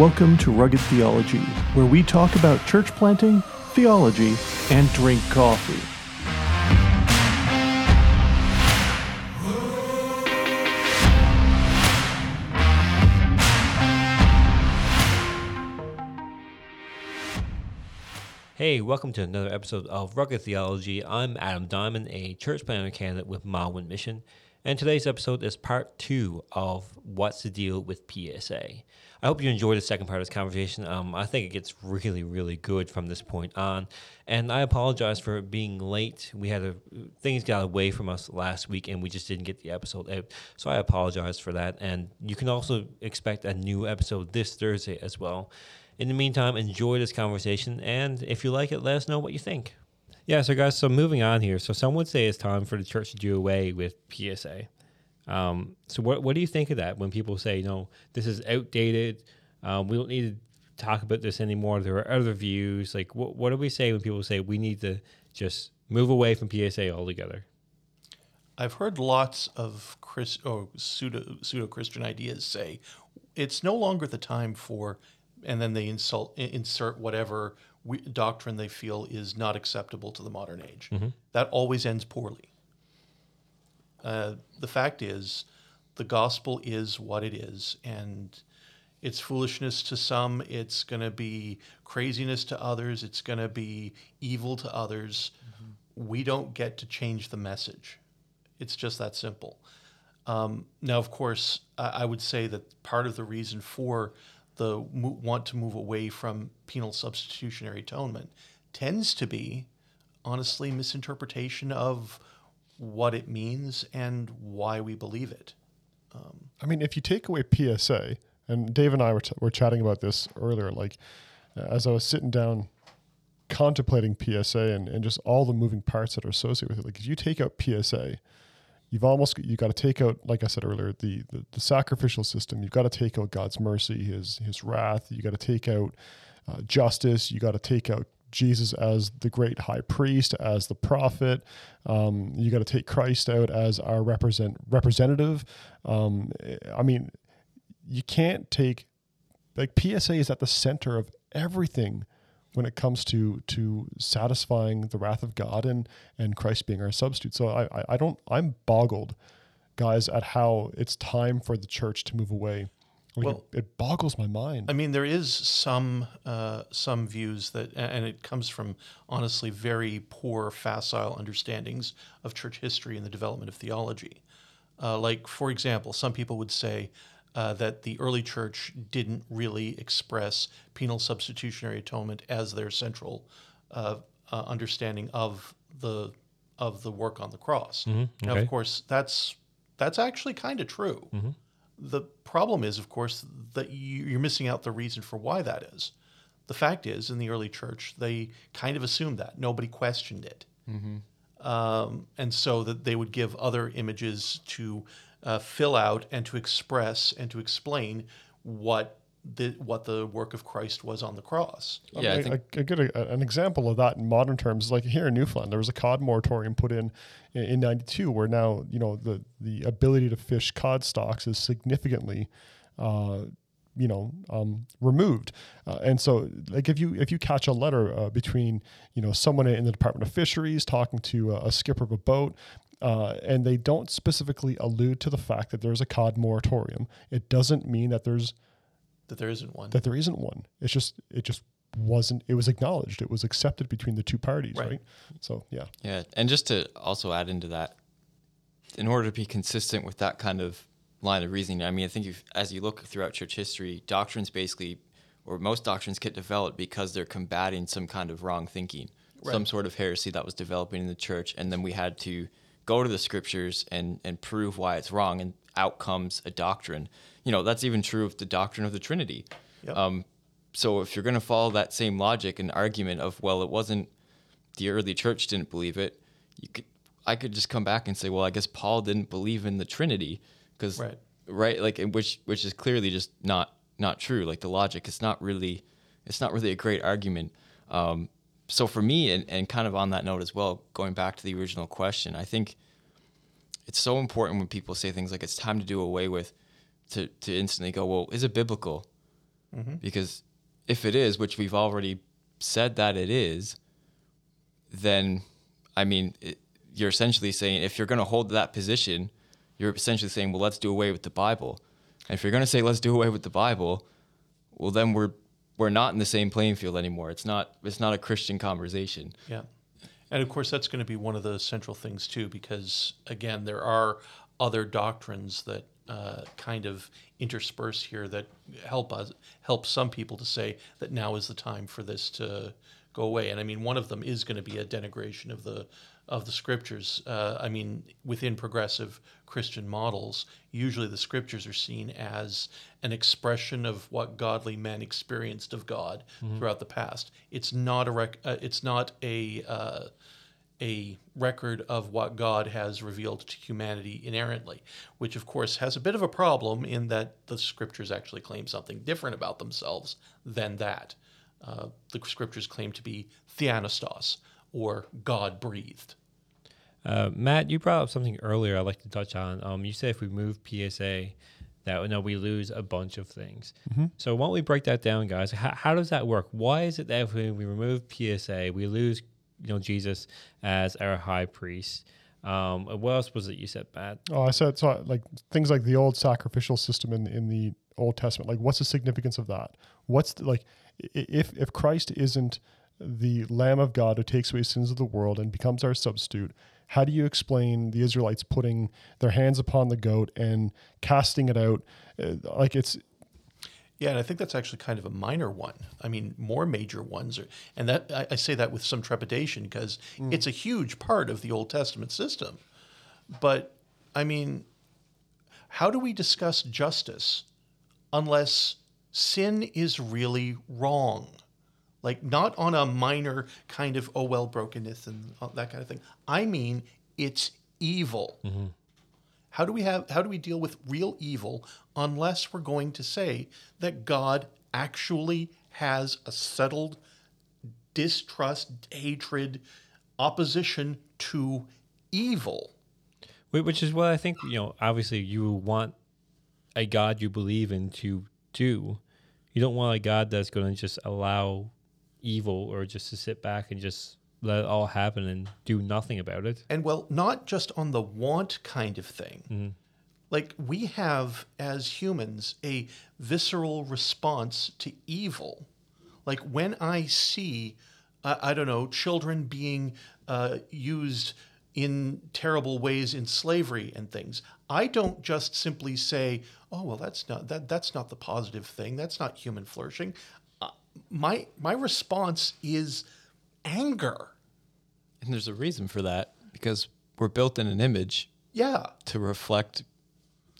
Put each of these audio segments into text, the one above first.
Welcome to Rugged Theology, where we talk about church planting, theology, and drink coffee. Hey, welcome to another episode of Rugged Theology. I'm Adam Diamond, a church planter candidate with Mile One Mission, and today's episode is part two of What's the Deal with PSA. I hope you enjoyed the second part of this conversation. Um, I think it gets really, really good from this point on, and I apologize for being late. We had a, things got away from us last week, and we just didn't get the episode out. So I apologize for that. And you can also expect a new episode this Thursday as well. In the meantime, enjoy this conversation, and if you like it, let us know what you think. Yeah, so guys, so moving on here. So some would say it's time for the church to do away with PSA. Um, so what what do you think of that when people say, you know, this is outdated, um, we don't need to talk about this anymore. There are other views. Like, what what do we say when people say we need to just move away from PSA altogether? I've heard lots of Chris, or pseudo pseudo Christian ideas say it's no longer the time for and then they insult insert whatever we, doctrine they feel is not acceptable to the modern age. Mm-hmm. That always ends poorly. Uh, the fact is, the gospel is what it is, and it's foolishness to some. It's going to be craziness to others. It's going to be evil to others. Mm-hmm. We don't get to change the message. It's just that simple. Um, now, of course, I, I would say that part of the reason for the mo- want to move away from penal substitutionary atonement tends to be, honestly, misinterpretation of what it means and why we believe it. Um, I mean, if you take away PSA, and Dave and I were, t- were chatting about this earlier, like as I was sitting down contemplating PSA and, and just all the moving parts that are associated with it, like if you take out PSA, you've almost you got to take out like i said earlier the, the, the sacrificial system. You've got to take out god's mercy his his wrath. You got to take out uh, justice. You got to take out jesus as the great high priest as the prophet um, you got to take christ out as our represent representative um, i mean you can't take like psa is at the center of everything when it comes to to satisfying the wrath of God and and Christ being our substitute. So I I don't I'm boggled, guys, at how it's time for the church to move away. Like well, it, it, boggles my mind. I mean, there is some uh, some views that, and it comes from honestly very poor, facile understandings of church history and the development of theology. Uh, like, for example, some people would say uh, that the early church didn't really express penal substitutionary atonement as their central uh, uh, understanding of the of the work on the cross. Mm-hmm. Okay. Now, of course, that's that's actually kind of true. Mm-hmm. The problem is, of course, that you, you're missing out the reason for why that is. The fact is, in the early church, they kind of assumed that nobody questioned it, mm-hmm. um, and so that they would give other images to uh, fill out and to express and to explain what the what the work of Christ was on the cross. Yeah, I, I, think I, I get a, an example of that in modern terms. Like here in Newfoundland, there was a cod moratorium put in in '92, where now you know the the ability to fish cod stocks is significantly. Uh, you know um, removed uh, and so like if you if you catch a letter uh, between you know someone in the department of fisheries talking to a, a skipper of a boat uh, and they don't specifically allude to the fact that there's a cod moratorium. It doesn't mean that there's that there isn't one. That there isn't one. It's just it just wasn't. It was acknowledged. It was accepted between the two parties, right? right? So yeah. Yeah, and just to also add into that, in order to be consistent with that kind of line of reasoning, I mean, I think as you look throughout church history, doctrines basically, or most doctrines get developed because they're combating some kind of wrong thinking, right. some sort of heresy that was developing in the church, and then we had to go to the scriptures and and prove why it's wrong, and out comes a doctrine. You know, that's even true of the doctrine of the Trinity. Yep. Um, so if you're going to follow that same logic and argument of well, it wasn't the early church didn't believe it, you could I could just come back and say, well, I guess Paul didn't believe in the Trinity because right. right, like which which is clearly just not not true. Like the logic, it's not really it's not really a great argument. Um, so for me, and, and kind of on that note as well, going back to the original question, I think it's so important when people say things like it's time to do away with, to, to instantly go, well, is it biblical? Mm-hmm. Because if it is, which we've already said that it is, then I mean, it, you're essentially saying if you're going to hold that position, you're essentially saying, well, let's do away with the Bible. And if you're going to say let's do away with the Bible, well, then we're we're not in the same playing field anymore. It's not it's not a Christian conversation. Yeah. And of course, that's going to be one of the central things, too, because again, there are other doctrines that uh, kind of intersperse here that help us, help some people to say that now is the time for this to go away. And I mean, one of them is going to be a denigration of the of the scriptures. Uh, I mean, within progressive Christian models, usually the scriptures are seen as an expression of what godly men experienced of God throughout the past. It's not a rec- uh, it's not a uh, a record of what God has revealed to humanity inerrantly, which of course has a bit of a problem in that the scriptures actually claim something different about themselves than that. Uh, the scriptures claim to be theopneustos, or God breathed. Uh, Matt, you brought up something earlier I'd like to touch on. Um, you said if we move PSA, that you know, we lose a bunch of things. So why don't we break that down, guys? How, how does that work? Why is it that if we, we remove PSA, we lose you know Jesus as our high priest? Um, what else was it you said, Matt? Oh, I said so. Like things like the old sacrificial system in in the Old Testament. Like, what's the significance of that? What's the, like if if Christ isn't the Lamb of God who takes away sins of the world and becomes our substitute? How do you explain the Israelites putting their hands upon the goat and casting it out? Uh, like it's Yeah, and I think that's actually kind of a minor one. I mean, more major ones are, and that I, I say that with some trepidation because it's a huge part of the Old Testament system. But I mean, how do we discuss justice unless sin is really wrong? Like not on a minor kind of oh well brokenness and that kind of thing. I mean, it's evil. Mm-hmm. How do we have how do we deal with real evil unless we're going to say that God actually has a settled distrust, hatred, opposition to evil? Which is what I think, you know, obviously you want a God you believe in to do. You don't want a God that's going to just allow evil or just to sit back and just let it all happen and do nothing about it. And well, not just on the want kind of thing. Like we have as humans a visceral response to evil. Like when I see, uh, I don't know, children being uh, used in terrible ways in slavery and things, I don't just simply say, "Oh well, that's not that that's not the positive thing. That's not human flourishing." My my response is anger. And there's a reason for that because we're built in an image Yeah, to reflect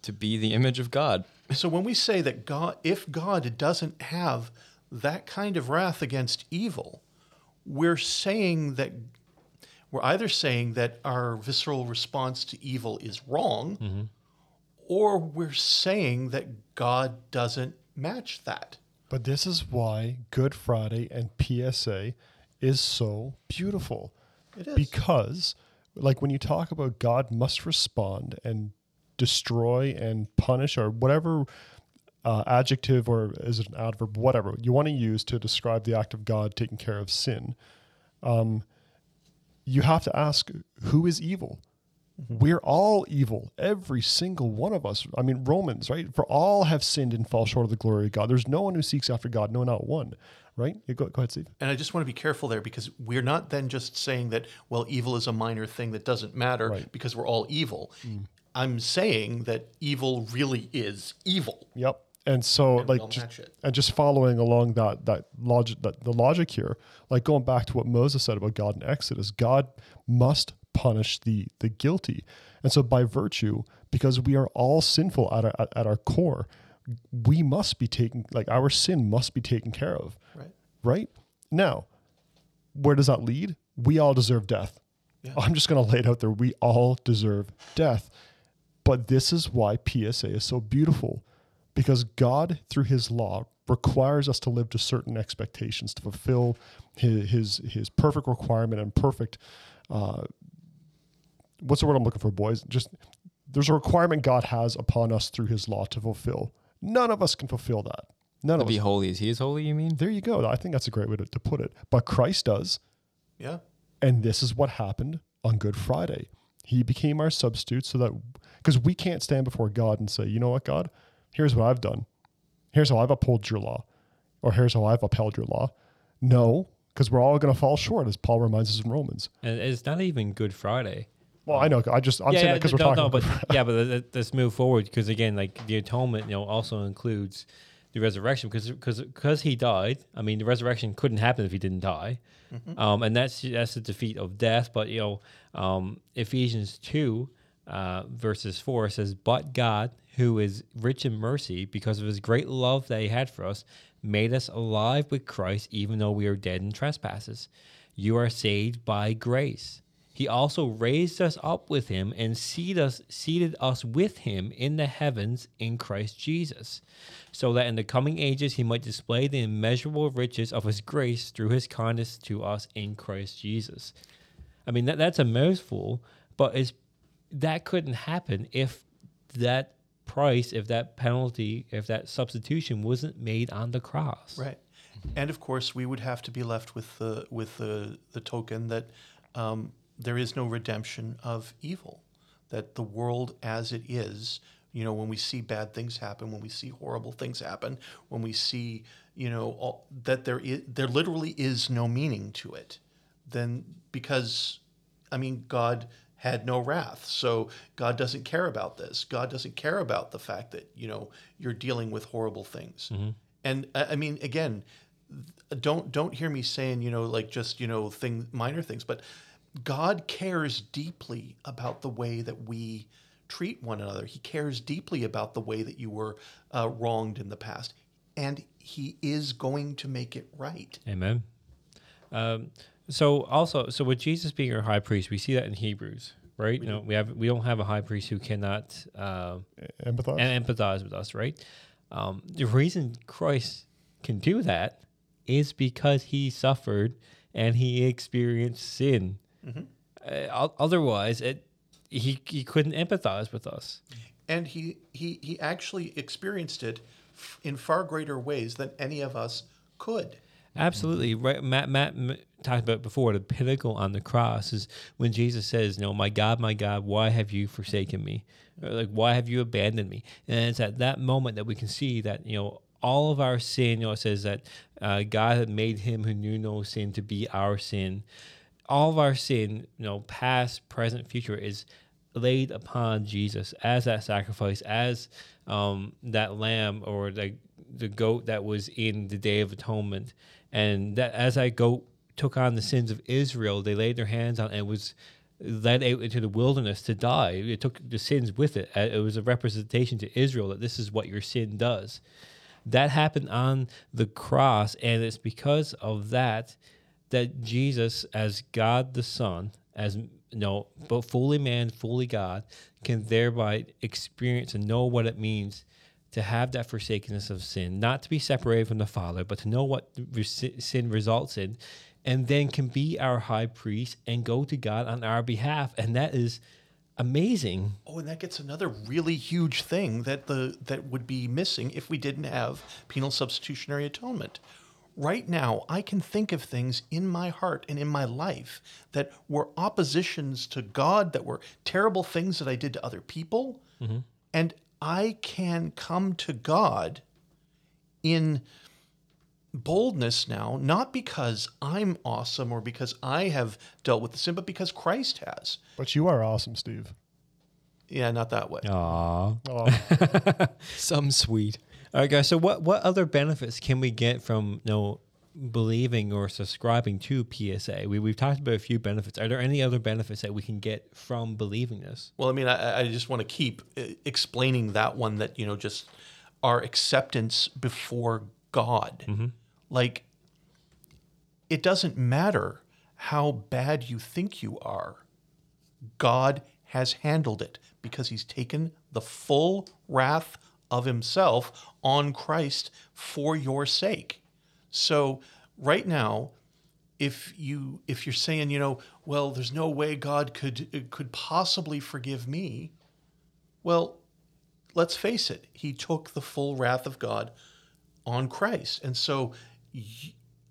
to be the image of God. So when we say that God, if God doesn't have that kind of wrath against evil, we're saying that we're either saying that our visceral response to evil is wrong, mm-hmm. or we're saying that God doesn't match that. But this is why Good Friday and PSA is so beautiful. It is. Because, like, when you talk about God must respond and destroy and punish or whatever uh, adjective or is it an adverb, whatever you want to use to describe the act of God taking care of sin, um, you have to ask who is evil? We're all evil, every single one of us. I mean, Romans, right? For all have sinned and fall short of the glory of God. There's no one who seeks after God, no, not one, right? Yeah, go, go ahead, Steve. And I just want to be careful there because we're not then just saying that, well, evil is a minor thing that doesn't matter Right. because we're all evil. Mm. I'm saying that evil really is evil. Yep. And so, And like, we'll just, match it. and just following along that that logic, that the logic here, like going back to what Moses said about God in Exodus, God must punish the the guilty, and so by virtue, because we are all sinful at our, at, our core, we must be taken like our sin must be taken care of. Right. Right now, where does that lead? We all deserve death. I'm just going to lay it out there. We all deserve death. But this is why PSA is so beautiful because God, through his law, requires us to live to certain expectations to fulfill his, his, his perfect requirement and perfect, uh, what's the word I'm looking for, boys? Just there's a requirement God has upon us through his law to fulfill. None of us can fulfill that. None of us. To of be us. holy as he is holy, you mean? There you go. I think that's a great way to, to put it. But Christ does. Yeah. And this is what happened on Good Friday. He became our substitute so that, because we can't stand before God and say, you know what, God, here's what I've done. Here's how I've upheld your law, or here's how I've upheld your law. No, because we're all going to fall short, as Paul reminds us in Romans. And it's not even Good Friday. Well, I know. I just, I'm saying that because we're talking no, about but yeah, but let- let's move forward because again, like the atonement, you know, also includes the resurrection because because because he died. I mean, the resurrection couldn't happen if he didn't die, um, and that's that's the defeat of death. But you know, um, Ephesians two uh, verses four says, "But God, who is rich in mercy, because of His great love that He had for us, made us alive with Christ, even though we are dead in trespasses. You are saved by grace." He also raised us up with him and seated us, seated us with him in the heavens in Christ Jesus, so that in the coming ages he might display the immeasurable riches of his grace through his kindness to us in Christ Jesus. I mean, that, that's a mouthful, but it's, that couldn't happen if that price, if that penalty, if that substitution wasn't made on the cross. Right. And of course, we would have to be left with the with the the token that um, there is no redemption of evil. That the world as it is, you know, when we see bad things happen, when we see horrible things happen, when we see, you know, all, that there is there literally is no meaning to it, then because, I mean, God had no wrath. So God doesn't care about this. God doesn't care about the fact that, you know, you're dealing with horrible things. And I I mean, again, don't don't hear me saying, you know, like just, you know, thing minor things, but God cares deeply about the way that we treat one another. He cares deeply about the way that you were uh, wronged in the past, and He is going to make it right. Amen. Um, so also, so with Jesus being our high priest, we see that in Hebrews, right? you know, we have we don't have a high priest who cannot uh, empathize. and empathize with us, right? Um, the reason Christ can do that is because he suffered and he experienced sin. Uh, otherwise, it he he couldn't empathize with us. And he he he actually experienced it f- in far greater ways than any of us could. Absolutely, right. Matt Matt m- talked about before the pinnacle on the cross is when Jesus says, "No, my God, my God, why have you forsaken me? Or, like, why have you abandoned me?" And it's at that moment that we can see that you know all of our sin. You know, it says that uh, God had made him who knew no sin to be our sin. All of our sin, you know, past, present, future, is laid upon Jesus as that sacrifice, as um, that lamb or the the goat that was in the Day of Atonement, and that as I go took on the sins of Israel, they laid their hands on and was led out into the wilderness to die. It took the sins with it. Uh, It was a representation to Israel that this is what your sin does. That happened on the cross, and it's because of that that Jesus, as God the Son, as you know, both fully man, fully God, can thereby experience and know what it means to have that forsakenness of sin, not to be separated from the Father, but to know what sin results in, and then can be our high priest and go to God on our behalf, and that is amazing. Oh, and that gets another really huge thing that the that would be missing if we didn't have penal substitutionary atonement. Right now, I can think of things in my heart and in my life that were oppositions to God, that were terrible things that I did to other people, mm-hmm. and I can come to God in boldness now, not because I'm awesome or because I have dealt with the sin, but because Christ has. but you are awesome, Steve. Yeah, not that way. Aww. Oh, Some sweet. All right, guys. So, what what other benefits can we get from you know believing or subscribing to PSA? We we've talked about a few benefits. Are there any other benefits that we can get from believing this? Well, I mean, I, I just want to keep uh, explaining that one that, you know, just our acceptance before God. Like, it doesn't matter how bad you think you are, God has handled it because he's taken the full wrath of himself on Christ for your sake. So, right now, if you if you're saying you know well there's no way god could could possibly forgive me well let's face it he took the full wrath of god on Christ. And so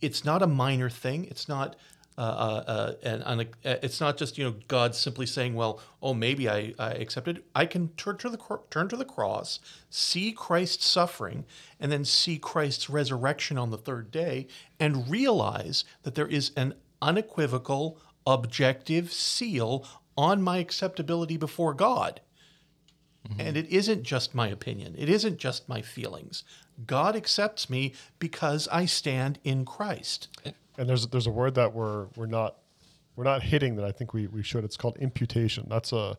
it's not a minor thing. It's not. Uh, uh, uh, and, and uh, it's not just you know God simply saying, "Well, oh, maybe I, I accepted." I can turn to the cro- turn to the cross, see Christ's suffering, and then see Christ's resurrection on the third day, and realize that there is an unequivocal, objective seal on my acceptability before God. And it isn't just my opinion. It isn't just my feelings. God accepts me because I stand in Christ. And there's there's a word that we're we're not we're not hitting that I think we, we should. It's called imputation. That's a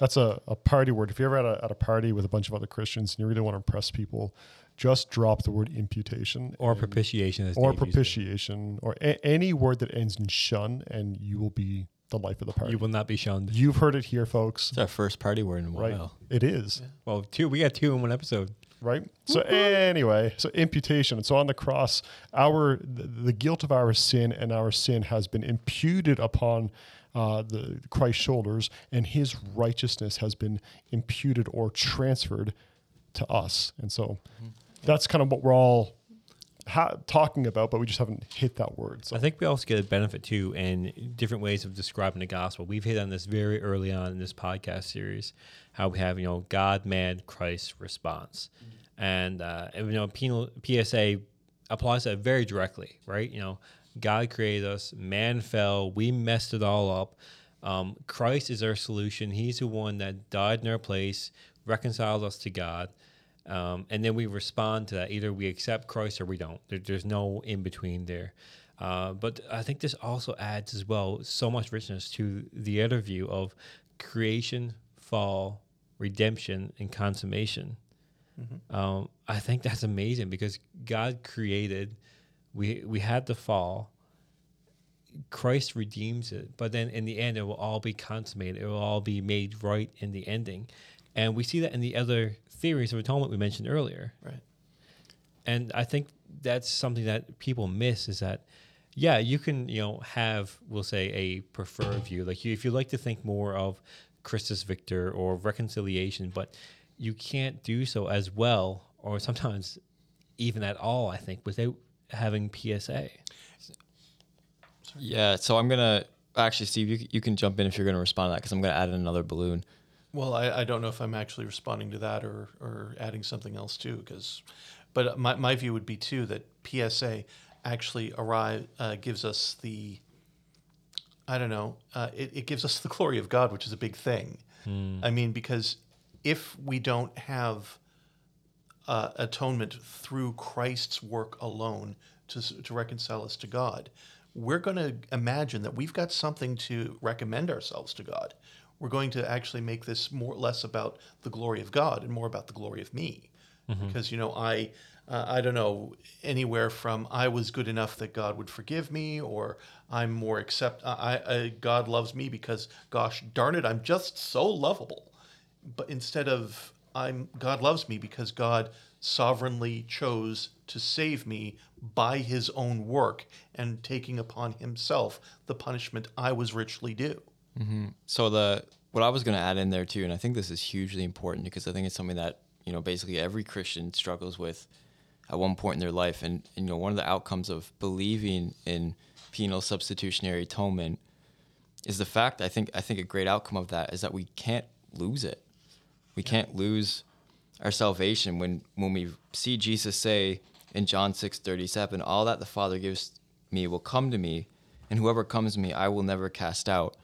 that's a, a party word. If you're ever at a, at a party with a bunch of other Christians and you really want to impress people, just drop the word imputation Or and- propitiation. As or Dave used it. propitiation or a- any word that ends in shun, and you will be the life of the party. You will not be shunned. You've heard it here, folks. It's our first party word in a Right? while. It is. Well, two. We got two in one episode. Right? So anyway, so imputation. And so on the cross, our the, the guilt of our sin and our sin has been imputed upon uh, the Christ's shoulders, and His righteousness has been imputed or transferred to us. And so that's kind of what we're all ha- talking about, but we just haven't hit that word. So I think we also get a benefit too in different ways of describing the gospel. We've hit on this very early on in this podcast series, how we have you know God, man, Christ response, and, uh, and you know penal, PSA applies that very directly, right? You know, God created us, man fell, we messed it all up. Um, Christ is our solution. He's the one that died in our place, reconciled us to God. Um, and then we respond to that. Either we accept Christ or we don't. There, there's no in between there. Uh, but I think this also adds as well so much richness to the other view of creation, fall, redemption, and consummation. Um, I think that's amazing because God created. We we had the fall. Christ redeems it, but then in the end, it will all be consummated. It will all be made right in the ending, and we see that in the other theories of atonement we mentioned earlier. Right. And I think that's something that people miss is that, yeah, you can you know have we'll say a preferred view. Like you, if you like to think more of Christus Victor or reconciliation, but you can't do so as well, or sometimes even at all. I think without having PSA. Yeah, so I'm gonna actually, Steve, you, you can jump in if you're gonna respond to that because I'm gonna add in another balloon. Well, I, I don't know if I'm actually responding to that or, or adding something else too, because, but my, my view would be too that PSA actually arrive uh, gives us the, I don't know, uh, it, it gives us the glory of God, which is a big thing. I mean, because if we don't have uh, atonement through Christ's work alone to, to reconcile us to God, we're going to imagine that we've got something to recommend ourselves to God. We're going to actually make this more less about the glory of God and more about the glory of me, because you know I. Uh, I don't know anywhere from I was good enough that God would forgive me, or I'm more accept. I, I God loves me because, gosh darn it, I'm just so lovable but instead of I'm God loves me because God sovereignly chose to save me by his own work and taking upon himself the punishment I was richly due. Mm-hmm. So the what I was going to add in there too, and I think this is hugely important because I think it's something that you know basically every Christian struggles with at one point in their life, and, and you know one of the outcomes of believing in penal substitutionary atonement is the fact I think I think a great outcome of that is that we can't lose it. We can't lose our salvation when when we see Jesus say in John 6:37, all that the Father gives me will come to me, and whoever comes to me I will never cast out.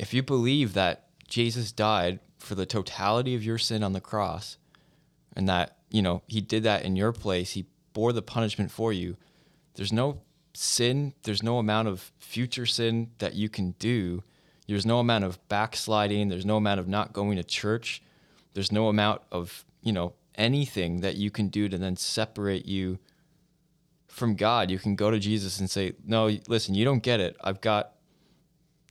If you believe that Jesus died for the totality of your sin on the cross and that, you know, he did that in your place, he bore the punishment for you, there's no sin, there's no amount of future sin that you can do. There's no amount of backsliding, there's no amount of not going to church. There's no amount of, you know, anything that you can do to then separate you from God. You can go to Jesus and say, "No, listen, you don't get it. I've got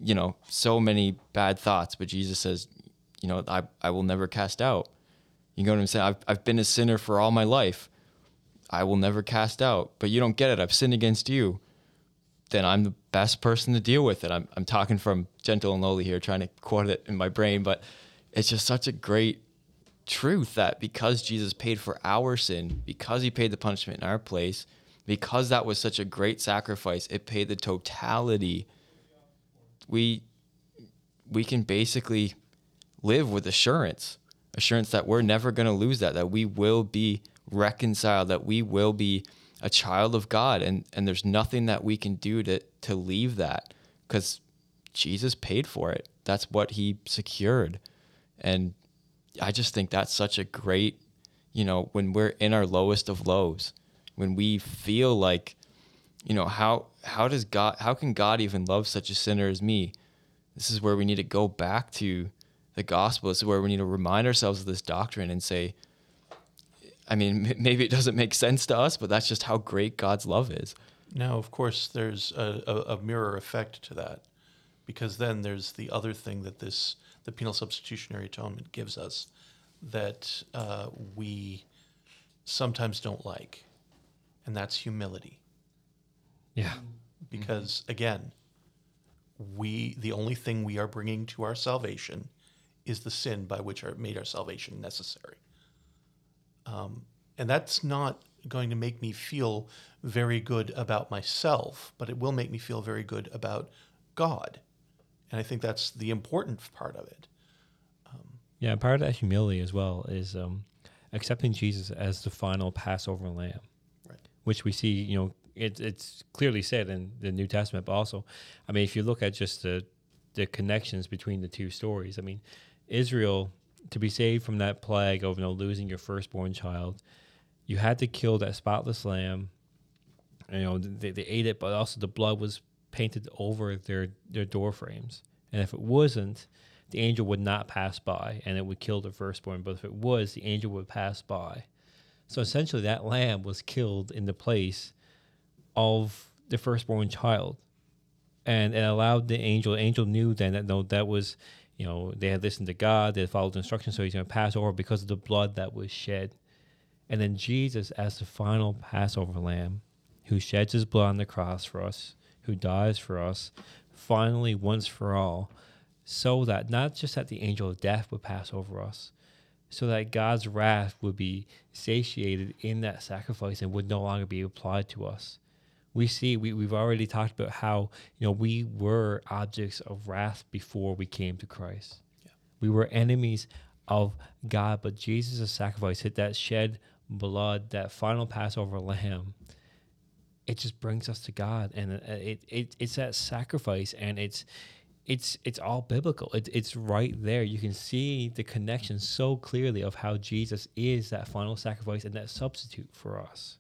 you know, so many bad thoughts, but Jesus says, you know, I, I will never cast out. You know to him and say, I've, I've been a sinner for all my life. I will never cast out. But you don't get it. I've sinned against you. Then I'm the best person to deal with it. I'm, I'm talking from gentle and lowly here, trying to quote it in my brain, but it's just such a great truth that because Jesus paid for our sin, because he paid the punishment in our place, because that was such a great sacrifice, it paid the totality. We we can basically live with assurance, assurance that we're never going to lose that, that we will be reconciled, that we will be a child of God, and and there's nothing that we can do to to leave that because Jesus paid for it. That's what he secured, and I just think that's such a great, you know, when we're in our lowest of lows, when we feel like, you know, how how does God how can God even love such a sinner as me? This is where we need to go back to the gospel. This is where we need to remind ourselves of this doctrine and say, I mean, maybe it doesn't make sense to us, but that's just how great God's love is. Now, of course, there's a, a, a mirror effect to that, because then there's the other thing that this the penal substitutionary atonement gives us that uh, we sometimes don't like, and that's humility. Yeah. Because again, we the only thing we are bringing to our salvation is the sin by which our, made our salvation necessary. Um, and that's not going to make me feel very good about myself, but it will make me feel very good about God. And I think that's the important part of it. Yeah, part of that humility as well is um, accepting Jesus as the final Passover lamb, Right. which we see, you know, it, it's clearly said in the New Testament, but also, I mean, if you look at just the the connections between the two stories, I mean, Israel to be saved from that plague of you know losing your firstborn child, you had to kill that spotless lamb. You know, they, they ate it, but also the blood was painted over their their door frames, and if it wasn't, the angel would not pass by and it would kill the firstborn. But if it was, the angel would pass by. So essentially, that lamb was killed in the place of the firstborn child. And it allowed the angel, the angel knew then that no, that was, you know, they had listened to God, they had followed the instructions, so he's going to pass over because of the blood that was shed. And then Jesus, as the final Passover lamb, who sheds his blood on the cross for us, who dies for us, finally, once for all, so that not just that the angel of death would pass over us, so that God's wrath would be satiated in that sacrifice and would no longer be applied to us. We see we, we've already talked about how you know we were objects of wrath before we came to Christ. Yeah. We were enemies of God, but Jesus' sacrifice hit that shed blood, that final Passover lamb. It just brings us to God, and it, it, it it's that sacrifice, and it's it's it's all biblical. It, it's right there. You can see the connection so clearly of how Jesus is that final sacrifice and that substitute for us.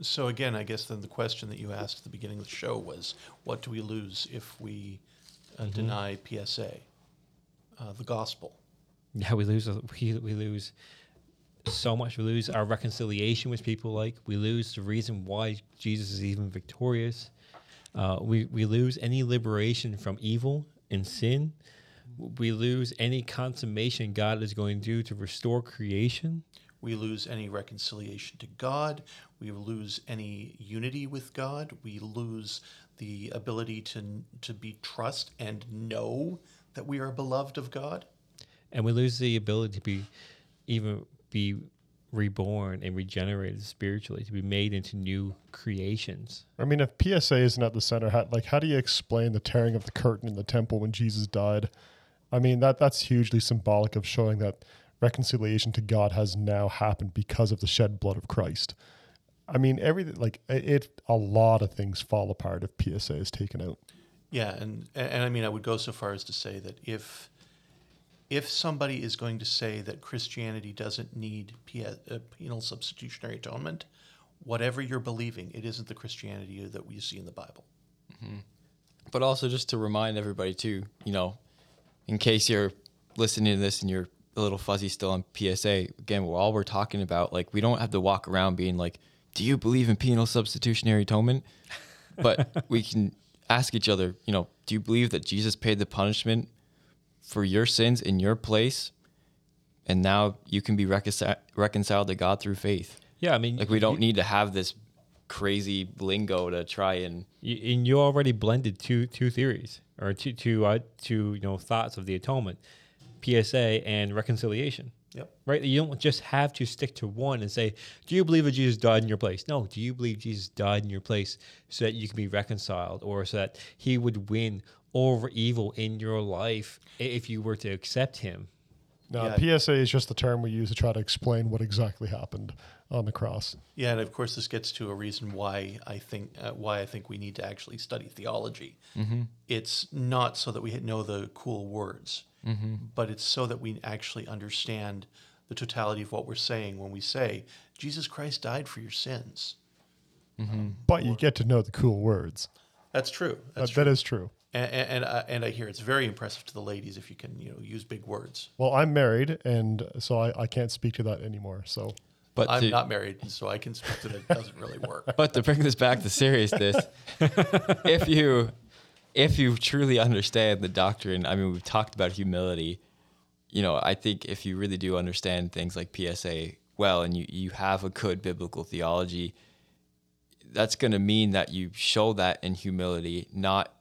So again, I guess then the question that you asked at the beginning of the show was, what do we lose if we uh, deny PSA, uh, the gospel? Yeah, we lose we, we lose so much. We lose our reconciliation with people. Like we lose the reason why Jesus is even victorious. Uh, we we lose any liberation from evil and sin. We lose any consummation God is going to do to restore creation. We lose any reconciliation to God. We lose any unity with God. We lose the ability to to be trust and know that we are beloved of God. and we lose the ability to be even be reborn and regenerated spiritually to be made into new creations I mean, if PSA isn't at the center, how, like how do you explain the tearing of the curtain in the temple when Jesus died? I mean, that that's hugely symbolic of showing that reconciliation to God has now happened because of the shed blood of Christ. I mean, everything like it, it a lot of things fall apart if PSA is taken out. Yeah, and and I mean I would go so far as to say that if if somebody is going to say that Christianity doesn't need P- uh, penal substitutionary atonement, whatever you're believing, it isn't the Christianity that we see in the Bible. But also just to remind everybody too, you know, in case you're listening to this and you're a little fuzzy still on PSA, again, all we're talking about, like we don't have to walk around being like, Do you believe in penal substitutionary atonement? But we can ask each other, you know, do you believe that Jesus paid the punishment for your sins in your place? And now you can be reconcil- reconciled to God through faith. yeah i mean Like we don't you, need to have this crazy lingo to try and you, and you already blended two two theories or two two uh, two you know thoughts of the atonement PSA and reconciliation. Yep. Right? You don't just have to stick to one and say, Do you believe that Jesus died in your place? No. Do you believe Jesus died in your place so that you can be reconciled or so that he would win over evil in your life if you were to accept him? Now, Yeah. PSA is just the term we use to try to explain what exactly happened on the cross. Yeah, and of course, this gets to a reason why I think uh, why I think we need to actually study theology. It's not so that we know the cool words, Mm-hmm. but it's so that we actually understand the totality of what we're saying when we say Jesus Christ died for your sins. Mm-hmm. Um, but you get to know the cool words. That's true. That's That, true. that is true. and and, and, I, and I hear it's very impressive to the ladies if you can you know use big words. Well, I'm married, and so I, I can't speak to that anymore. So But I'm to, not married, so I can speak to that. It doesn't really work. but to bring this back to seriousness, if you if you truly understand the doctrine, I mean, we've talked about humility. You know, I think if you really do understand things like PSA well, and you you have a good biblical theology, that's going to mean that you show that in humility, not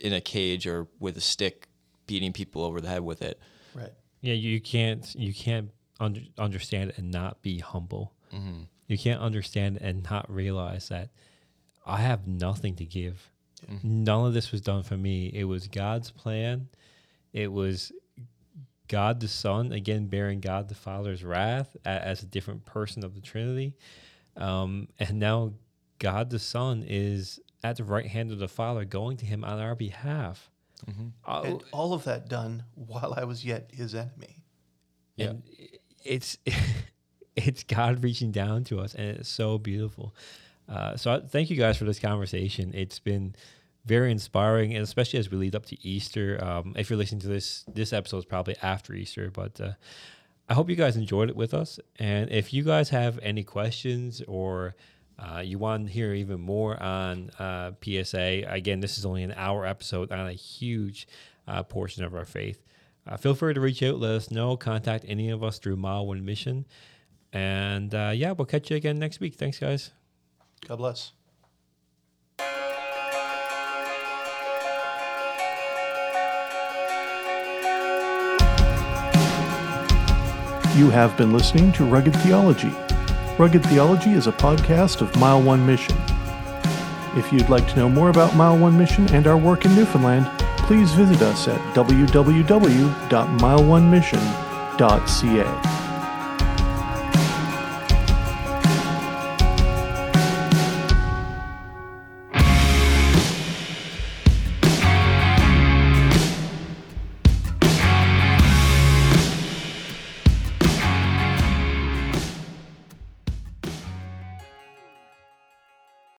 in a cage or with a stick beating people over the head with it. Right. Yeah, you can't you can't under, understand it and not be humble. Mm-hmm. You can't understand and not realize that I have nothing to give. None of this was done for me. It was God's plan. It was God the Son again bearing God the Father's wrath as a different person of the Trinity, um, and now God the Son is at the right hand of the Father, going to Him on our behalf. Uh, And all of that done while I was yet his enemy. Yeah. and it's it's God reaching down to us, and it's so beautiful. Uh, so I, thank you guys for this conversation. It's been very inspiring, and especially as we lead up to Easter. Um, if you're listening to this, this episode is probably after Easter, but uh, I hope you guys enjoyed it with us. And if you guys have any questions or uh, you want to hear even more on uh, PSA, again, this is only an hour episode on a huge uh, portion of our faith. Uh, feel free to reach out, let us know, contact any of us through Mile One Mission. And yeah, we'll catch you again next week. Thanks, guys. God bless. You have been listening to Rugged Theology. Rugged Theology is a podcast of Mile One Mission. If you'd like to know more about Mile One Mission and our work in Newfoundland, please visit us at www.mileonemission.ca.